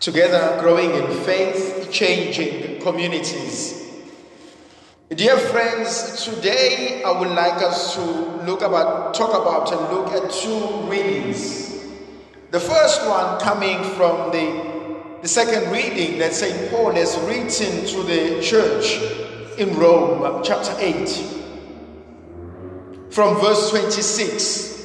together growing in faith, changing communities. Dear friends, today I would like us to look about, talk about and look at two readings. The first one coming from the, the second reading that St. Paul has written to the church in Rome, chapter 8, from verse 26.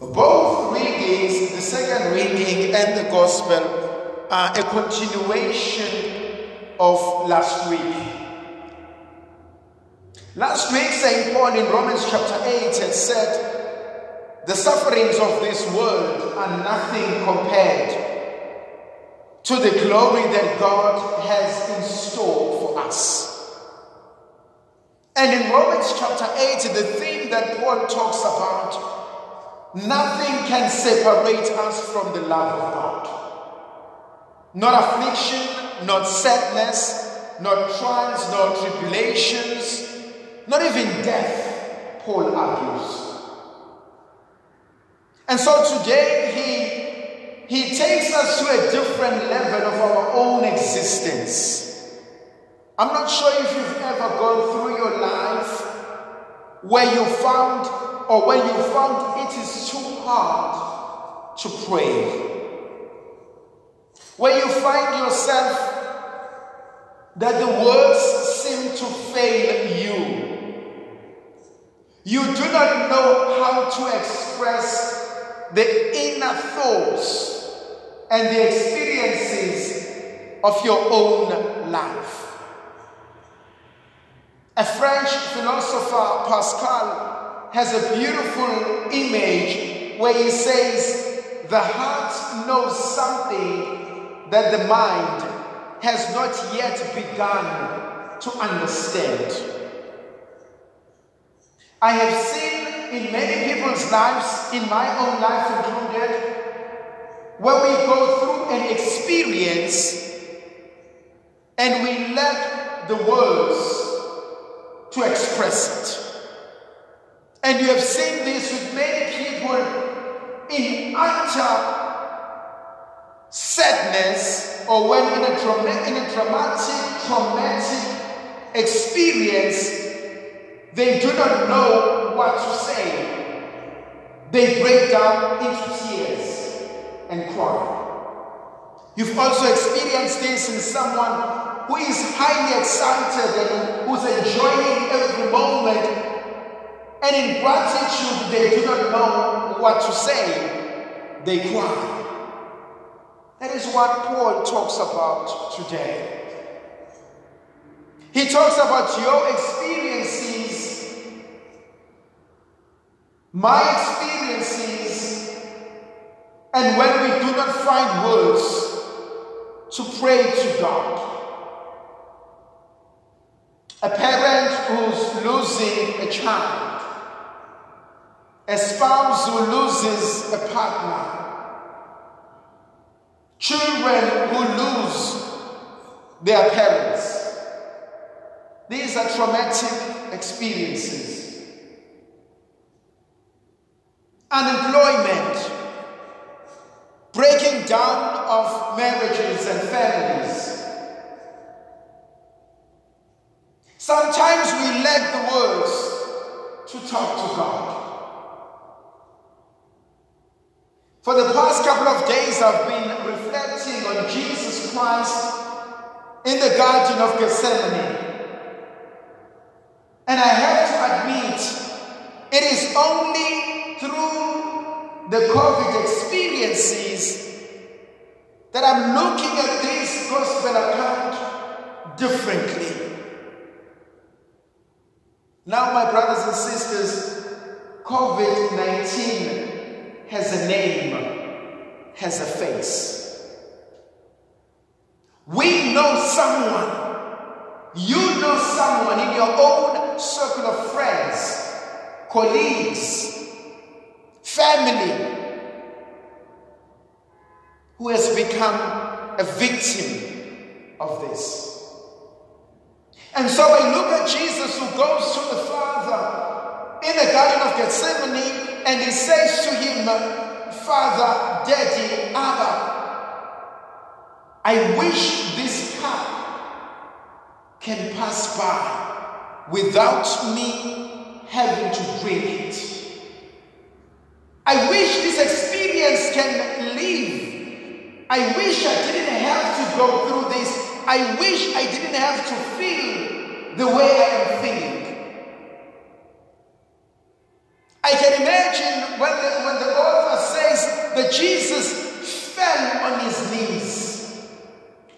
Both readings, the second reading and the gospel, are a continuation of last week. Last week, St. Paul in Romans chapter 8 had said, The sufferings of this world are nothing compared to the glory that God has in store for us. And in Romans chapter 8, the theme that Paul talks about Nothing can separate us from the love of God. Not affliction, not sadness, not trials, not tribulations, not even death, Paul argues. And so today he, he takes us to a different level of our own existence. I'm not sure if you've ever gone through your life where you found or when you found it is too hard to pray. Where you find yourself that the words seem to fail you. You do not know how to express the inner thoughts and the experiences of your own life. A French philosopher, Pascal, has a beautiful image where he says, The heart knows something that the mind has not yet begun to understand. I have seen in many people's lives, in my own life included, where we go through an experience and we lack the words to express it. And you have seen this with many people in utter sadness or when in a, trauma- in a dramatic, traumatic experience, they do not know what to say. They break down into tears and cry. You've also experienced this in someone who is highly excited and who's enjoying every moment. And in gratitude, they do not know what to say. They cry. That is what Paul talks about today. He talks about your experiences, my experiences, and when we do not find words to pray to God. A parent who's losing a child, a spouse who loses a partner, children who lose their parents. These are traumatic experiences. Unemployment, breaking down of marriages and families Sometimes we lack the words to talk to God. For the past couple of days, I've been reflecting on Jesus Christ in the Garden of Gethsemane. And I have to admit, it is only through the COVID experiences that I'm looking at this gospel account differently. Now, my brothers and sisters, COVID 19 has a name, has a face. We know someone, you know someone in your own circle of friends, colleagues, family, who has become a victim of this. And so I look at Jesus who goes to the Father in the Garden of Gethsemane and he says to him, Father, Daddy, Abba, I wish this cup can pass by without me having to drink it. I wish this experience can leave. I wish I didn't have to go through this. I wish I didn't have to feel the way I am feeling. I can imagine when the, when the author says that Jesus fell on his knees.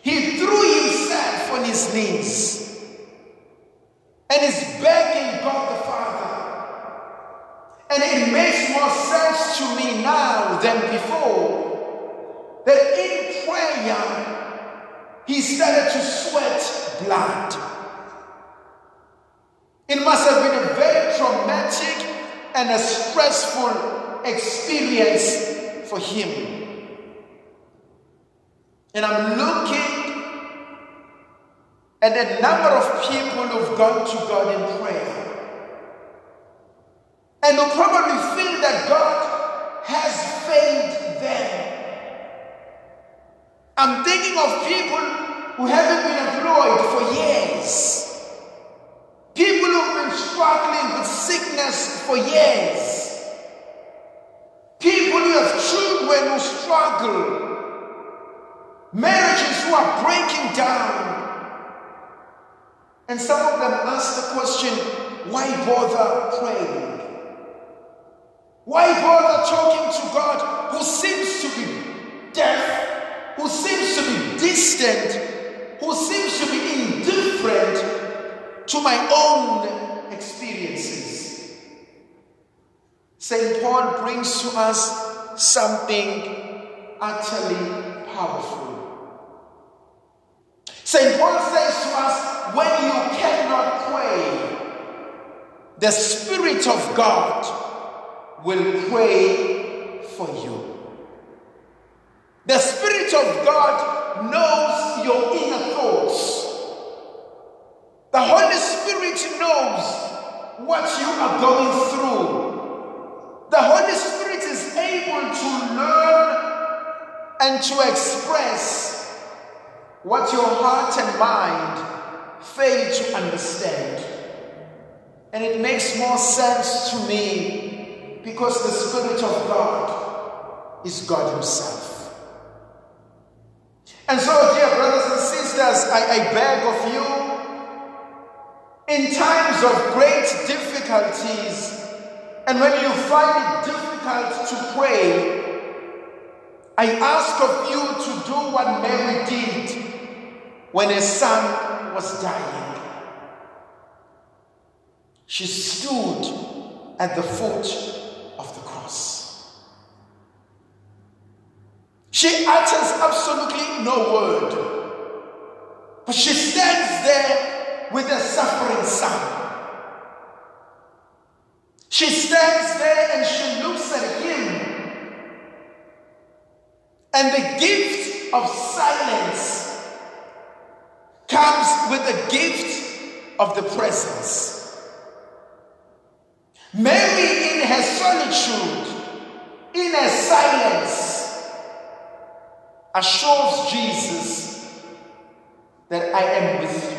He threw himself on his knees and is begging God the Father. And it makes more sense to me now than before that in prayer he started to sweat blood. It must have been a very traumatic and a stressful experience for him. And I'm looking at the number of people who've gone to God in prayer. And who probably feel that God has failed them. I'm thinking of people who haven't been employed for years. People who've been struggling with sickness for years. People who have children who struggle. Marriages who are breaking down. And some of them ask the question why bother praying? Why bother talking to God who seems to be deaf, who seems to be distant, who seems to be indifferent to my own experiences. St. Paul brings to us something utterly powerful. St. Paul says to us, when you cannot pray, the Spirit of God will pray for you. The Spirit of God knows your inner thoughts. The Holy Spirit knows what you are going through. The Holy Spirit is able to learn and to express what your heart and mind fail to understand. And it makes more sense to me because the Spirit of God is God Himself. And so, dear brothers and sisters, I, I beg of you in times of great difficulties, and when you find it difficult to pray, I ask of you to do what Mary did when her son was dying. She stood at the foot of the cross. She utters absolutely no word, but she stands there with a suffering son. She stands there and she looks at him. And the gift of silence comes with the gift of the presence. Mary, in her solitude, in her silence, assures Jesus that I am with you.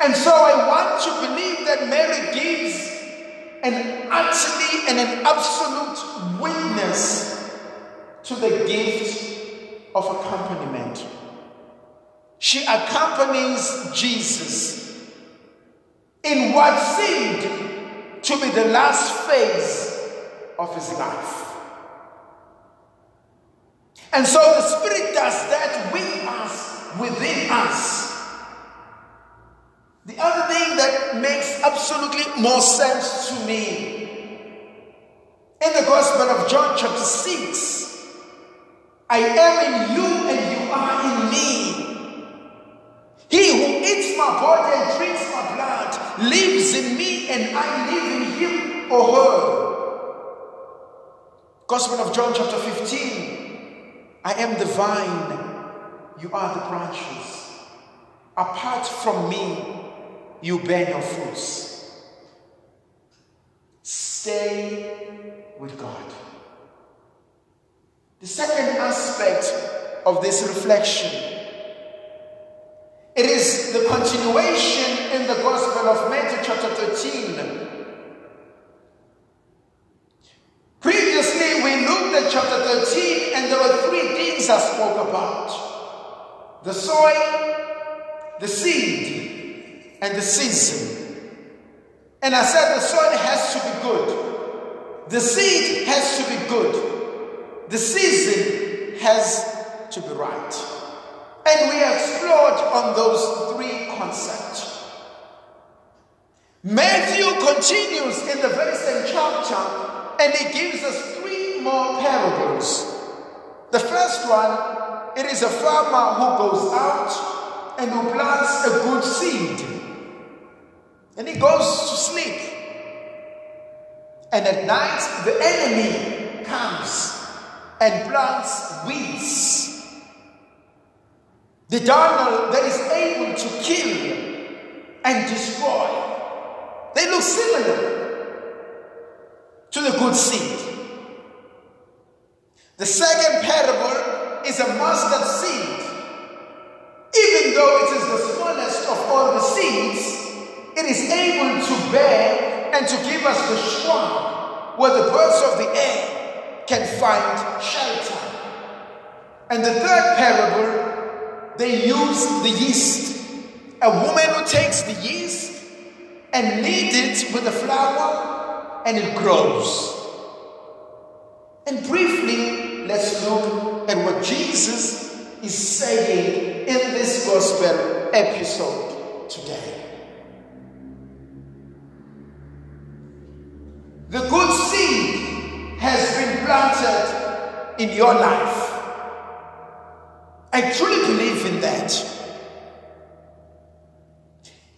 And so I want to believe that Mary gives an utterly and an absolute witness to the gift of accompaniment. She accompanies Jesus in what seemed to be the last phase of his life. And so the Spirit does that with us, within us. The other thing that makes absolutely more sense to me in the Gospel of John, chapter 6, I am in you and you are in me. He who eats my body and drinks my blood lives in me and I live in him or her. Gospel of John, chapter 15. I am the vine, you are the branches. Apart from me, you bear your fruits. Stay with God. The second aspect of this reflection. It is the continuation in the Gospel of Matthew, chapter 13. Previously, we looked at chapter 13, and there were three things I spoke about the soil, the seed, and the season. And I said the soil has to be good, the seed has to be good, the season has to be right. And we explored on those three concepts. Matthew continues in the very same chapter and he gives us three more parables. The first one, it is a farmer who goes out and who plants a good seed. And he goes to sleep. And at night, the enemy comes and plants weeds the darnel that is able to kill and destroy. They look similar to the good seed. The second parable is a mustard seed. Even though it is the smallest of all the seeds, it is able to bear and to give us the shrub where the birds of the air can find shelter. And the third parable they use the yeast. A woman who takes the yeast and knead it with the flour and it grows. And briefly, let's look at what Jesus is saying in this gospel episode today. In your life. I truly believe in that.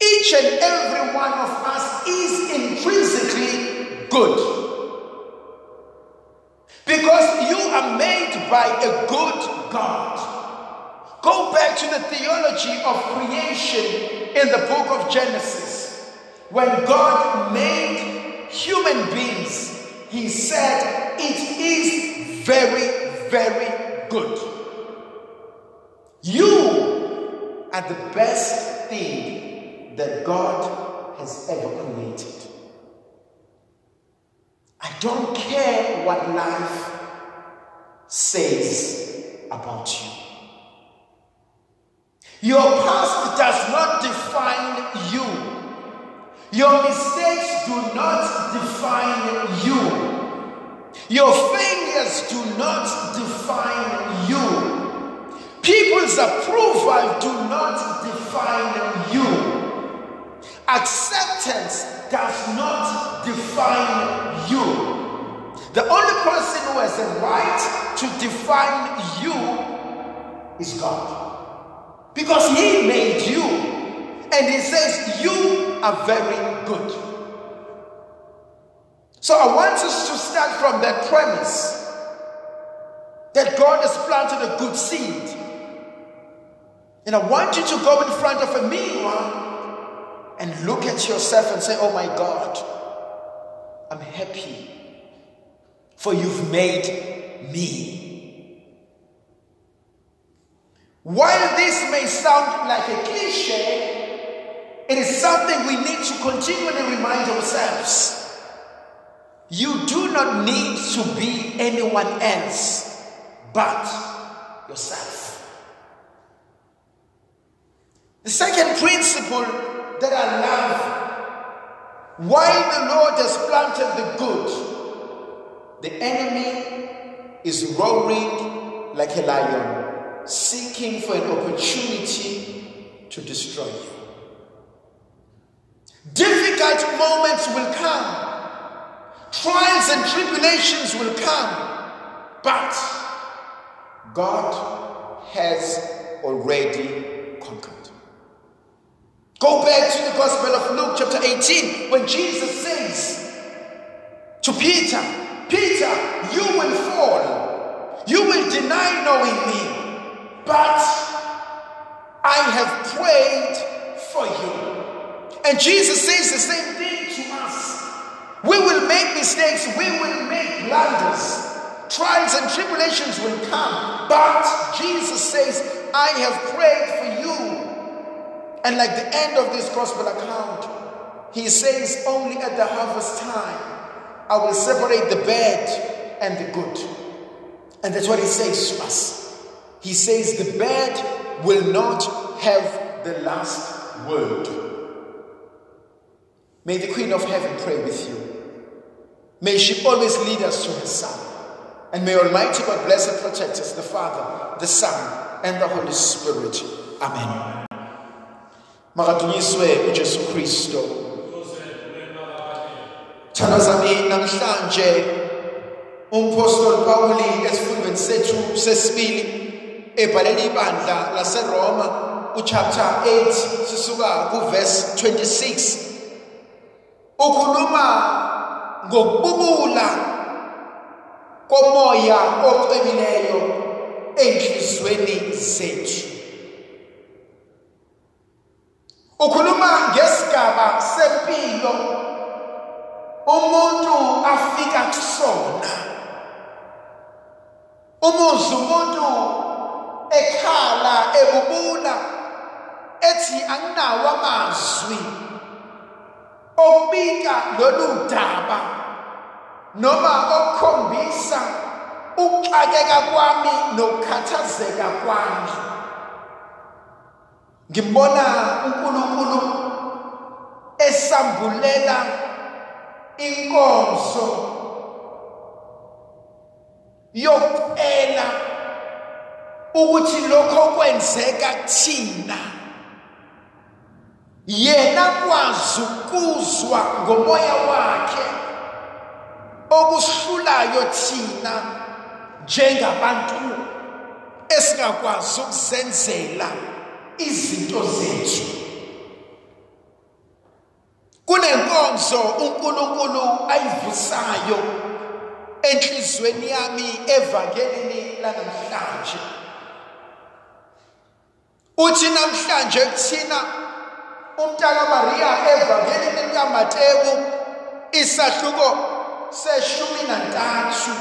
Each and every one of us is intrinsically good. Because you are made by a good God. Go back to the theology of creation in the book of Genesis. When God made human beings, He said, It is very, very good. You are the best thing that God has ever created. I don't care what life says about you. Your past does not define you. Your mistakes do not define you. Your failures do not define you. People's approval do not define you. Acceptance does not define you. The only person who has a right to define you is God. Because He made you. And He says, You are very good. So I want us to start from that premise that God has planted a good seed. And I want you to go in front of a mirror and look at yourself and say, Oh my God, I'm happy for you've made me. While this may sound like a cliche, it is something we need to continually remind ourselves. You do not need to be anyone else but yourself. The second principle that I love while the Lord has planted the good, the enemy is roaring like a lion, seeking for an opportunity to destroy you. Difficult moments will come, trials and tribulations will come, but God has already conquered. Go back to the Gospel of Luke, chapter 18, when Jesus says to Peter, Peter, you will fall. You will deny knowing me. But I have prayed for you. And Jesus says the same thing to. We will make mistakes, we will make blunders. Trials and tribulations will come. But Jesus says, I have prayed for you. And like the end of this gospel account, he says, Only at the harvest time, I will separate the bad and the good. And that's what he says to us. He says, The bad will not have the last word. May the Queen of Heaven pray with you. May she always lead us to her Son. And may Almighty God bless and protect us, the Father, the Son, and the Holy Spirit. Amen. Makadunyiswe uJesu Kristo. Thanda zami namhlanje umpostoli Pawuli esifundweni sethu sesibili ebhalela ibandla laseRoma uchapter 8 sisuka kuverse 26 ukhuluma ngokububula komoya ocwebileyo enhlizweni zethu. Ukhuluma ngesigaba sempilo umuntu afika kusona. Umuzi umuntu ekhala ebubula ethi anginawo amazwi. Okubika lolu daba noma okukhombisa ukuxakeka kwami nokukhathazeka kwami. Ngimbona uNkulunkulu esambulela inkonzo yokucela ukuthi lokho kwenzeka kuthina yena kwazi ukuzwa ngomoya wakhe okusihlulayo thina njengabantu esingakwazi ukuzenzela izinto zethu. Kunenkonzo uNkulunkulu ayivusayo enhlizweni yami evangelini lanamhlanje. Uthi namhlanje kuthina umntaka Maria evangelini likaMateyu isahluko seshumi nantathu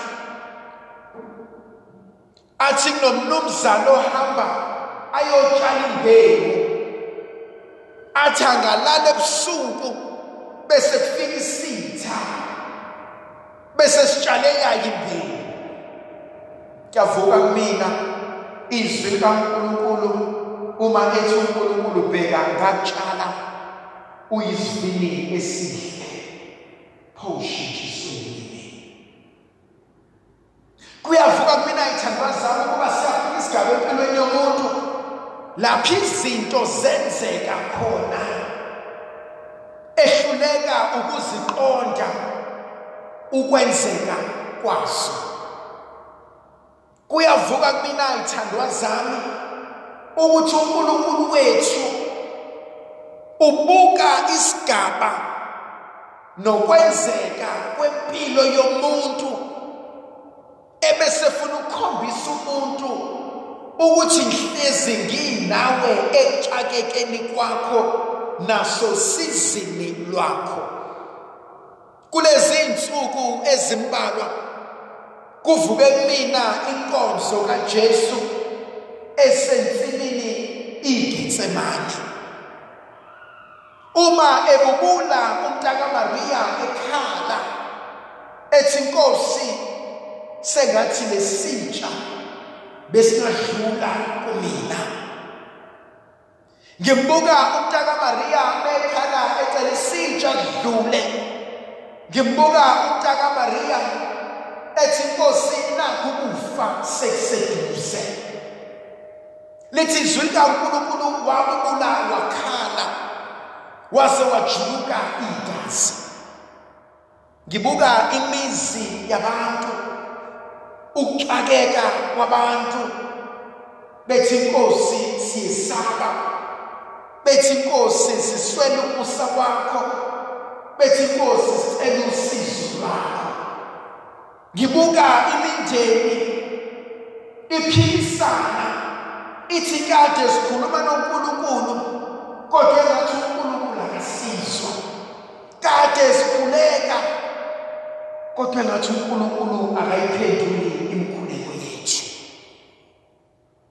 athi kunomnumzana ohamba ayotshala imbewu. Athi angalala ebusuku bese kufika isitha bese sitshale yayo imbewu. Kuyavuka kumina izwi likaNkulunkulu. Uma ethi uNkulunkulu bheka ngakutshala uyisivini esihle phawushintshisiwe kuyavuka kumina ithandwa zami ukuba siyafika isigaba empilweni yomuntu. Lapho izinto zenzeka khona. Ehluleka ukuziqonda ukwenzeka kwazo. Kuyavuka kumina ithandwa zami ukuthi uNkulunkulu wethu ubuka isigaba nokwenzeka kwempilo yomuntu ebesefuna ukukhombisa umuntu ukuthi ngihlezi nginawe ekuxakekeni kwakho naso sizini lwakho. Kulezi insuku ezimbalwa kuvuke kumina inkonzo kaJesu esensimini iGetsemane uma ebubula umntaka Maria ekhala ethi inkosi sengathi lesitsha besingadlula kumina. Ngimbuka umntaka Maria ekhala ecela isitsha kudlule ngimbuka umntaka Maria ethi inkosi nakho ukufa sekuseduze. Lithi izwi likaNkulunkulu wabubula wakhala wase wajuluka igazi. Ngibuka imizi yabantu ukuxakeka kwabantu bethi inkosi siyesaba bethi inkosi siswele ukusa kwakho bethi inkosi sicela usizo lwakho. Ngibuka imindeni iphikisana ithi kade sikhuluma noNkulunkulu kodwa engathi uNkulunkulu akasizwa kade sikhuleka kodwa engathi uNkulunkulu akayiphenduli imikhuleko yethu.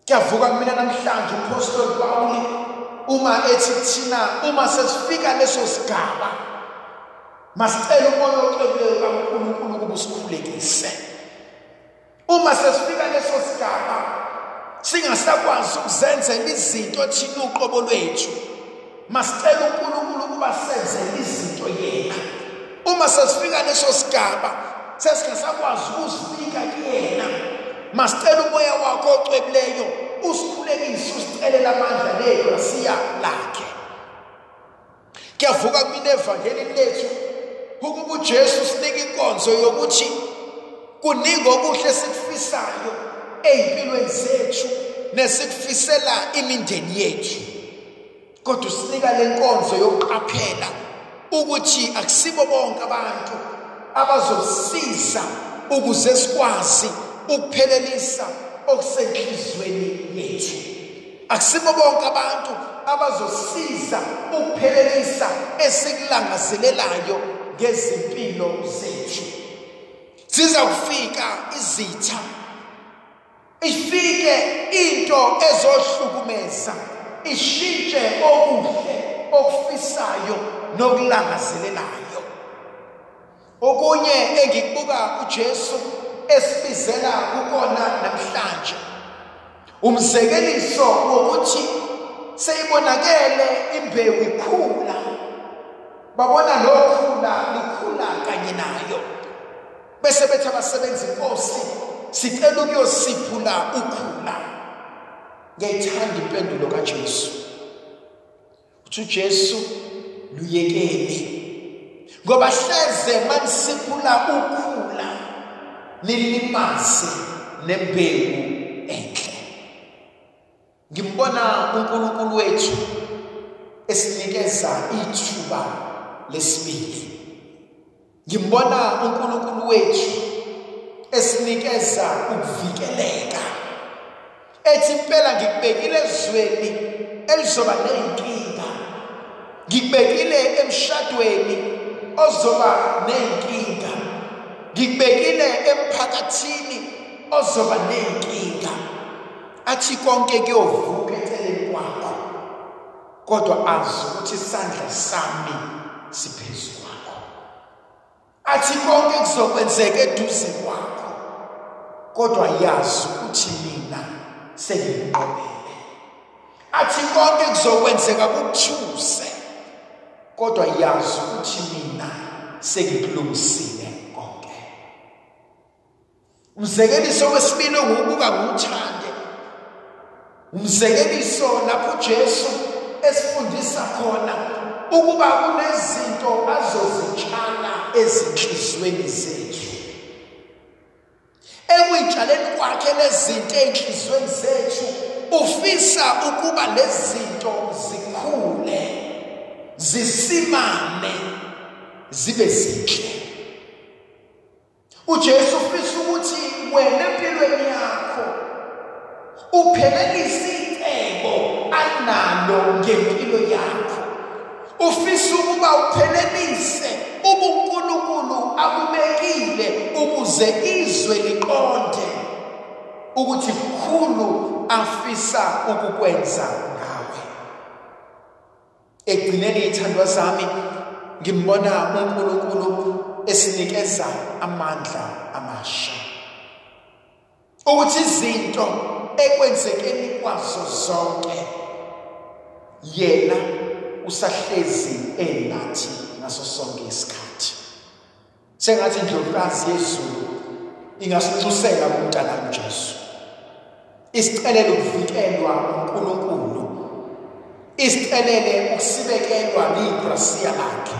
Kuyavuka kumina namhlanje upostoli Pawuli uma ethi thina uma sesifika leso sigaba masicela umoya ocebileyo kaNkulunkulu ukuba usikhulekise. Uma sesifika leso sigaba singasakwazi ukuzenzela izinto thina uqobo lwethu. Masicela uNkulunkulu ukuba senzele izinto yena. Uma sesifika leso sigaba sesingasakwazi ukuzifika kuyena. Masicela umoya wakho ocwebileyo usikhulekise usicelela amandla negrasiya lakhe. Kuyavuka kumina evangelini lethu? Ukuba uJesu sinika inkonzo yokuthi kuningi okuhle sikufisayo ezimpilweni zethu nesikufisela imindeni yethu. Kodwa usinika lenkonzo yokuqaphela ukuthi akusibo bonke abantu abazosiza ukuze sikwazi ukuphelelisa okusenhlizweni yethu. Akusibo bonke abantu abazosiza ukuphelelisa esikulangazelelayo ngezimpilo zethu. Siza kufika izitha ifike into ezohlukumeza ishintshe okuhle okufisayo nokulangazelelayo. Okunye engikubuka uJesu esibizela ukona namhlanje umzekeliso wokuthi seyibonakele imbewu ikhula. Babona lokhula likhula kanye nayo bese bethi abasebenzi inkosi sicela ukuyosiphula ukhula. Ngiyayithanda impendulo kaJesu. Uthi uJesu luyekele ngoba hleze manisiphula ukhula lilimaze nembewu enhle. Ngimbona uNkulunkulu wethu esinikeza ithuba lesibili. Ngimbona uNkulunkulu wethu esinikeza ukuvikeleka. Ethi impela ngikubekile ezweni elizoba nezinkinga ngikubekile emshadweni ozoba nezinkinga ngikubekile emphakathini ozoba nezinkinga athi konke kuyovuka eceleni kwakho kodwa azi ukuthi isandla sami siphezulu kwakho. Athi konke kuzokwenzeka eduze kwakho. Kodwa yazi ukuthi mina sengiqobele athi konke kuzokwenzeka kukuthuse kodwa yazi ukuthi mina sengikulungisile konke. Umzekeliso wesibili ongubuka ngumthande umzekeliso lapho uJesu esifundisa khona ukuba kunezinto azozitshala ezinhlizweni zethu. Ekuyitshaleni kwakhe lezinto ey'nhliziyweni zethu ufisa ukuba lezi zinto zikhule zisimame zibe zinhle. uJesu ufisa ukuthi wena empilweni yakho uphelelise icebo analo ngempilo yakho. Ufisa ukuba uphelelise ubunkulunkulu abubekile ukuze izwe liqonde ukuthi kukhulu afisa ukukwenza ngawe. Egcineni ithandwa zami ngimbona uNkulunkulu esinikeza amandla amasha. Ukuthi izinto ekwenzekeni kwazo zonke yena usahlezi enathi ngaso sonke isikhathi. Sengathi indlovukazi yezulu ingasinxusela kumntana uJesu isicelele ukuvikelwa uNkulunkulu isicelele ukusibekelwa ligrasiya lakhe.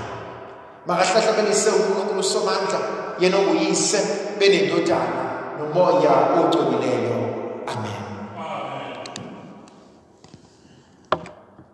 Makahlahlabelise uNkulunkulu somandla yena obuyise benendodana nomoya ogcobileyo amen.